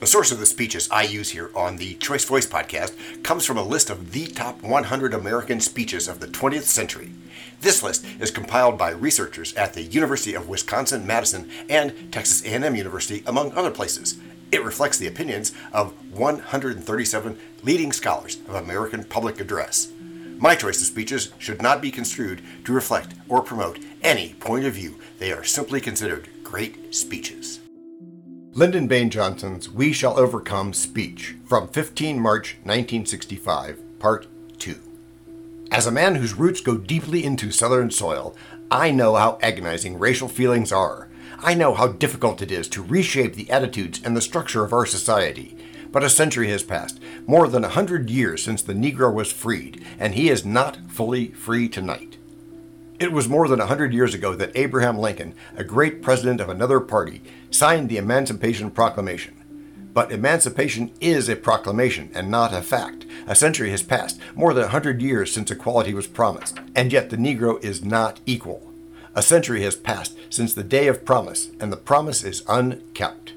The source of the speeches I use here on the Choice Voice podcast comes from a list of the top 100 American speeches of the 20th century. This list is compiled by researchers at the University of Wisconsin-Madison and Texas A&M University, among other places. It reflects the opinions of 137 leading scholars of American public address. My choice of speeches should not be construed to reflect or promote any point of view. They are simply considered great speeches. Lyndon Baines Johnson's We Shall Overcome speech from 15 March 1965, Part 2. As a man whose roots go deeply into Southern soil, I know how agonizing racial feelings are. I know how difficult it is to reshape the attitudes and the structure of our society. But a century has passed, more than a hundred years since the Negro was freed, and he is not fully free tonight. It was more than a hundred years ago that Abraham Lincoln, a great president of another party, signed the Emancipation Proclamation. But emancipation is a proclamation and not a fact. A century has passed, more than a hundred years since equality was promised, and yet the Negro is not equal. A century has passed since the day of promise, and the promise is unkept.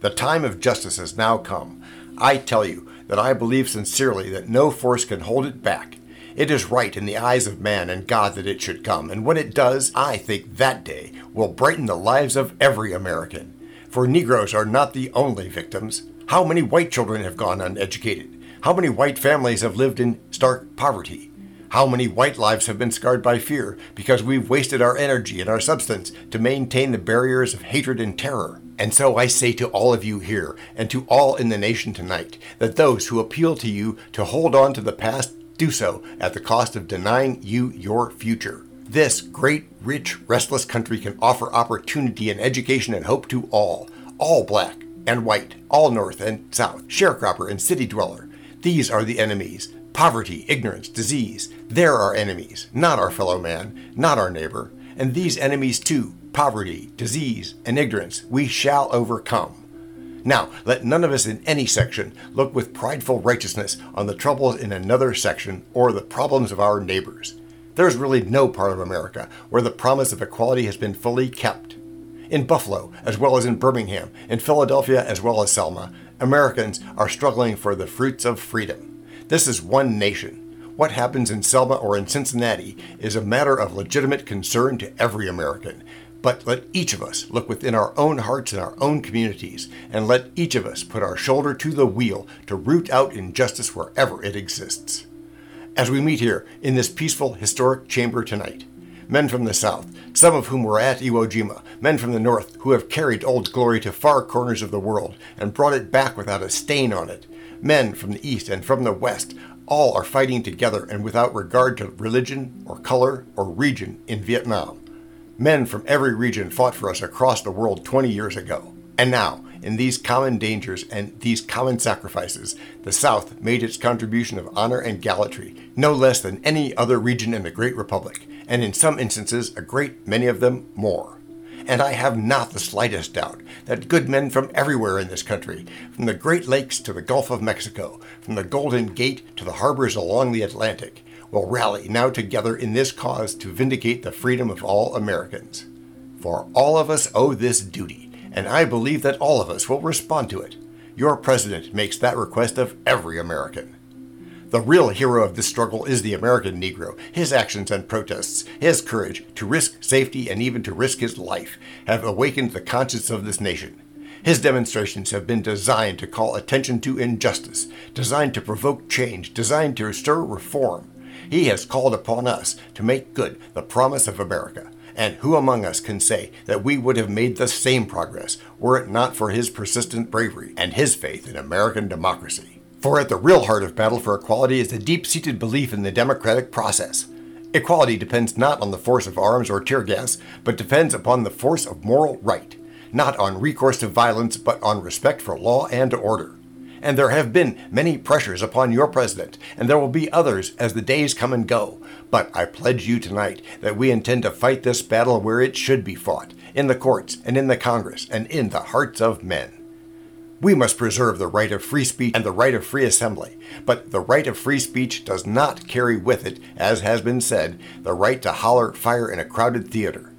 The time of justice has now come. I tell you that I believe sincerely that no force can hold it back. It is right in the eyes of man and God that it should come, and when it does, I think that day will brighten the lives of every American. For Negroes are not the only victims. How many white children have gone uneducated? How many white families have lived in stark poverty? How many white lives have been scarred by fear because we've wasted our energy and our substance to maintain the barriers of hatred and terror? And so I say to all of you here and to all in the nation tonight that those who appeal to you to hold on to the past do so at the cost of denying you your future. This great, rich, restless country can offer opportunity and education and hope to all, all black and white, all north and south, sharecropper and city dweller. These are the enemies poverty, ignorance, disease. They're our enemies, not our fellow man, not our neighbor. And these enemies, too, poverty, disease, and ignorance, we shall overcome. Now, let none of us in any section look with prideful righteousness on the troubles in another section or the problems of our neighbors. There is really no part of America where the promise of equality has been fully kept. In Buffalo, as well as in Birmingham, in Philadelphia, as well as Selma, Americans are struggling for the fruits of freedom. This is one nation. What happens in Selma or in Cincinnati is a matter of legitimate concern to every American, but let each of us look within our own hearts and our own communities, and let each of us put our shoulder to the wheel to root out injustice wherever it exists. As we meet here in this peaceful, historic chamber tonight, men from the South, some of whom were at Iwo Jima, men from the North who have carried Old Glory to far corners of the world and brought it back without a stain on it, men from the East and from the West, all are fighting together and without regard to religion or color or region in Vietnam. Men from every region fought for us across the world 20 years ago. And now, in these common dangers and these common sacrifices, the South made its contribution of honor and gallantry no less than any other region in the Great Republic, and in some instances, a great many of them more. And I have not the slightest doubt that good men from everywhere in this country, from the Great Lakes to the Gulf of Mexico, from the Golden Gate to the harbors along the Atlantic, will rally now together in this cause to vindicate the freedom of all Americans. For all of us owe this duty, and I believe that all of us will respond to it. Your president makes that request of every American. The real hero of this struggle is the American Negro. His actions and protests, his courage to risk safety and even to risk his life, have awakened the conscience of this nation. His demonstrations have been designed to call attention to injustice, designed to provoke change, designed to stir reform. He has called upon us to make good the promise of America. And who among us can say that we would have made the same progress were it not for his persistent bravery and his faith in American democracy? For at the real heart of battle for equality is the deep seated belief in the democratic process. Equality depends not on the force of arms or tear gas, but depends upon the force of moral right, not on recourse to violence, but on respect for law and order and there have been many pressures upon your president, and there will be others as the days come and go. But I pledge you tonight that we intend to fight this battle where it should be fought in the courts and in the Congress and in the hearts of men. We must preserve the right of free speech and the right of free assembly, but the right of free speech does not carry with it, as has been said, the right to holler fire in a crowded theater.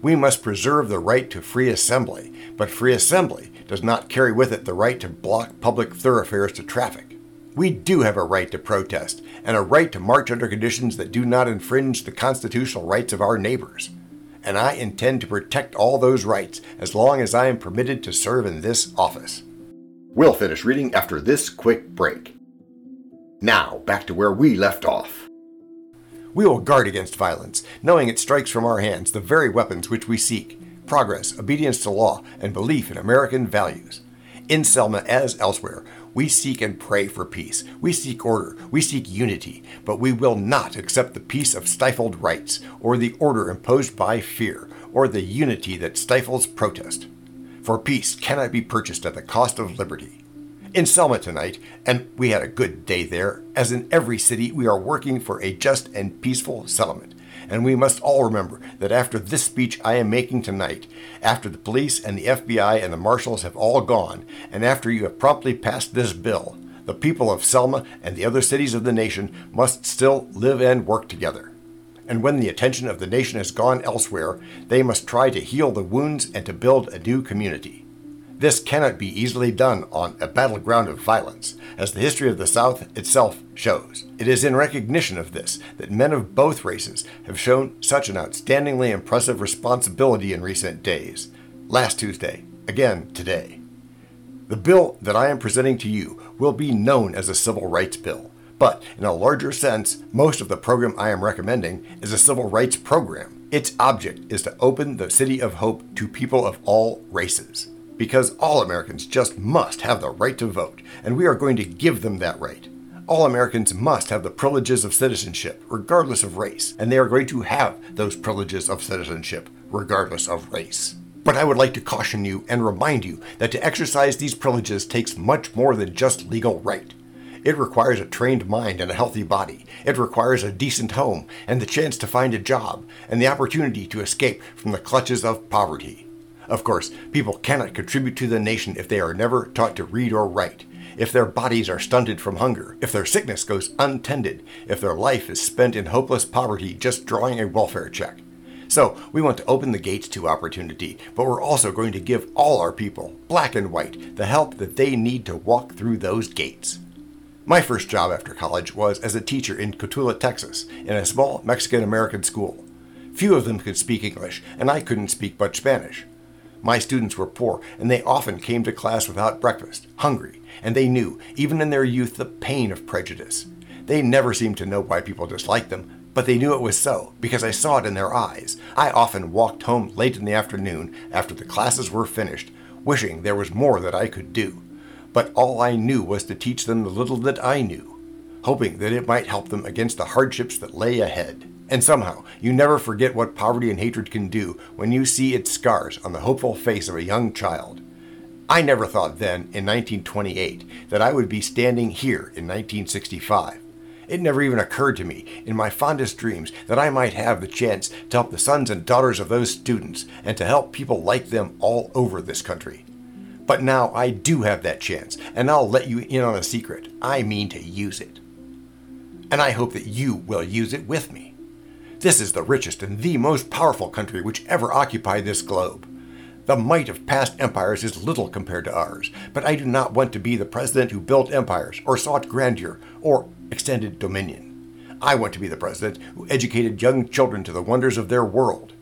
We must preserve the right to free assembly, but free assembly does not carry with it the right to block public thoroughfares to traffic. We do have a right to protest and a right to march under conditions that do not infringe the constitutional rights of our neighbors. And I intend to protect all those rights as long as I am permitted to serve in this office. We'll finish reading after this quick break. Now, back to where we left off. We will guard against violence, knowing it strikes from our hands the very weapons which we seek progress, obedience to law, and belief in American values. In Selma, as elsewhere, we seek and pray for peace. We seek order. We seek unity. But we will not accept the peace of stifled rights, or the order imposed by fear, or the unity that stifles protest. For peace cannot be purchased at the cost of liberty. In Selma tonight, and we had a good day there, as in every city, we are working for a just and peaceful settlement. And we must all remember that after this speech I am making tonight, after the police and the FBI and the marshals have all gone, and after you have promptly passed this bill, the people of Selma and the other cities of the nation must still live and work together. And when the attention of the nation has gone elsewhere, they must try to heal the wounds and to build a new community. This cannot be easily done on a battleground of violence, as the history of the South itself shows. It is in recognition of this that men of both races have shown such an outstandingly impressive responsibility in recent days. Last Tuesday, again today. The bill that I am presenting to you will be known as a civil rights bill, but in a larger sense, most of the program I am recommending is a civil rights program. Its object is to open the City of Hope to people of all races because all Americans just must have the right to vote, and we are going to give them that right. All Americans must have the privileges of citizenship, regardless of race, and they are going to have those privileges of citizenship, regardless of race. But I would like to caution you and remind you that to exercise these privileges takes much more than just legal right. It requires a trained mind and a healthy body. It requires a decent home and the chance to find a job and the opportunity to escape from the clutches of poverty. Of course, people cannot contribute to the nation if they are never taught to read or write, if their bodies are stunted from hunger, if their sickness goes untended, if their life is spent in hopeless poverty just drawing a welfare check. So, we want to open the gates to opportunity, but we're also going to give all our people, black and white, the help that they need to walk through those gates. My first job after college was as a teacher in Cotulla, Texas, in a small Mexican American school. Few of them could speak English, and I couldn't speak much Spanish. My students were poor, and they often came to class without breakfast, hungry, and they knew, even in their youth, the pain of prejudice. They never seemed to know why people disliked them, but they knew it was so, because I saw it in their eyes. I often walked home late in the afternoon, after the classes were finished, wishing there was more that I could do. But all I knew was to teach them the little that I knew, hoping that it might help them against the hardships that lay ahead. And somehow, you never forget what poverty and hatred can do when you see its scars on the hopeful face of a young child. I never thought then, in 1928, that I would be standing here in 1965. It never even occurred to me, in my fondest dreams, that I might have the chance to help the sons and daughters of those students and to help people like them all over this country. But now I do have that chance, and I'll let you in on a secret. I mean to use it. And I hope that you will use it with me. This is the richest and the most powerful country which ever occupied this globe. The might of past empires is little compared to ours, but I do not want to be the president who built empires, or sought grandeur, or extended dominion. I want to be the president who educated young children to the wonders of their world.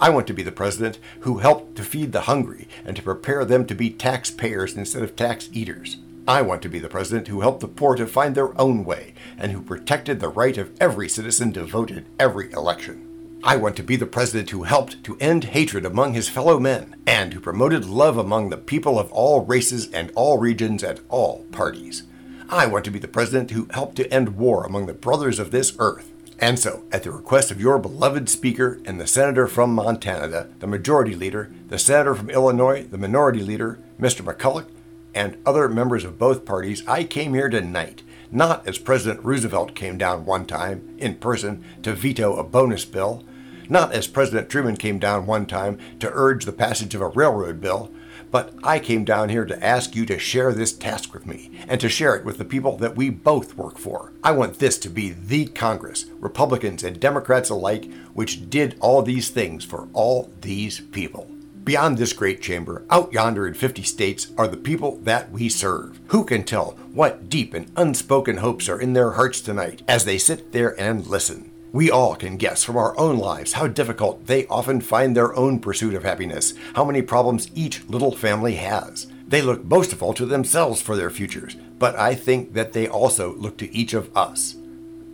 I want to be the president who helped to feed the hungry and to prepare them to be taxpayers instead of tax eaters. I want to be the president who helped the poor to find their own way and who protected the right of every citizen to vote in every election. I want to be the president who helped to end hatred among his fellow men and who promoted love among the people of all races and all regions and all parties. I want to be the president who helped to end war among the brothers of this earth. And so, at the request of your beloved Speaker and the Senator from Montana, the Majority Leader, the Senator from Illinois, the Minority Leader, Mr. McCulloch, and other members of both parties, I came here tonight, not as President Roosevelt came down one time, in person, to veto a bonus bill, not as President Truman came down one time to urge the passage of a railroad bill, but I came down here to ask you to share this task with me and to share it with the people that we both work for. I want this to be the Congress, Republicans and Democrats alike, which did all these things for all these people. Beyond this great chamber, out yonder in 50 states, are the people that we serve. Who can tell what deep and unspoken hopes are in their hearts tonight as they sit there and listen? We all can guess from our own lives how difficult they often find their own pursuit of happiness, how many problems each little family has. They look most of all to themselves for their futures, but I think that they also look to each of us.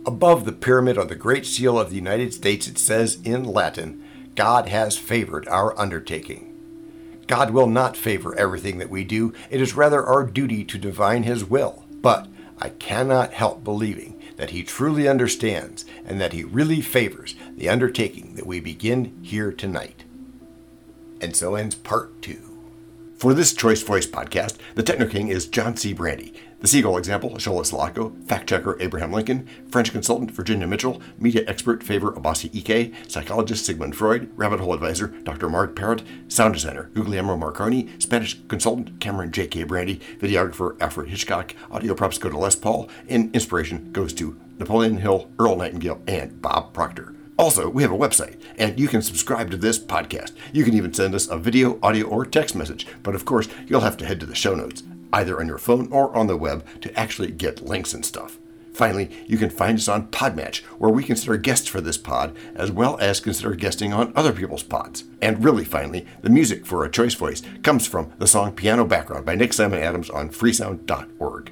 Above the pyramid of the Great Seal of the United States, it says in Latin, God has favored our undertaking. God will not favor everything that we do. It is rather our duty to divine His will. But I cannot help believing that He truly understands and that He really favors the undertaking that we begin here tonight. And so ends part two. For this Choice Voice podcast, the Techno King is John C. Brandy. The C-Goal example, Shola Salako, fact checker Abraham Lincoln, French consultant Virginia Mitchell, media expert Favour Obasi-Ike, psychologist Sigmund Freud, rabbit hole advisor Dr. Marg Perrott, sound designer Guglielmo Marconi, Spanish consultant Cameron J.K. Brandy, videographer Alfred Hitchcock, audio props go to Les Paul, and inspiration goes to Napoleon Hill, Earl Nightingale, and Bob Proctor. Also, we have a website, and you can subscribe to this podcast. You can even send us a video, audio, or text message, but of course, you'll have to head to the show notes either on your phone or on the web to actually get links and stuff. Finally, you can find us on Podmatch, where we consider guests for this pod, as well as consider guesting on other people's pods. And really, finally, the music for A Choice Voice comes from the song Piano Background by Nick Simon Adams on freesound.org.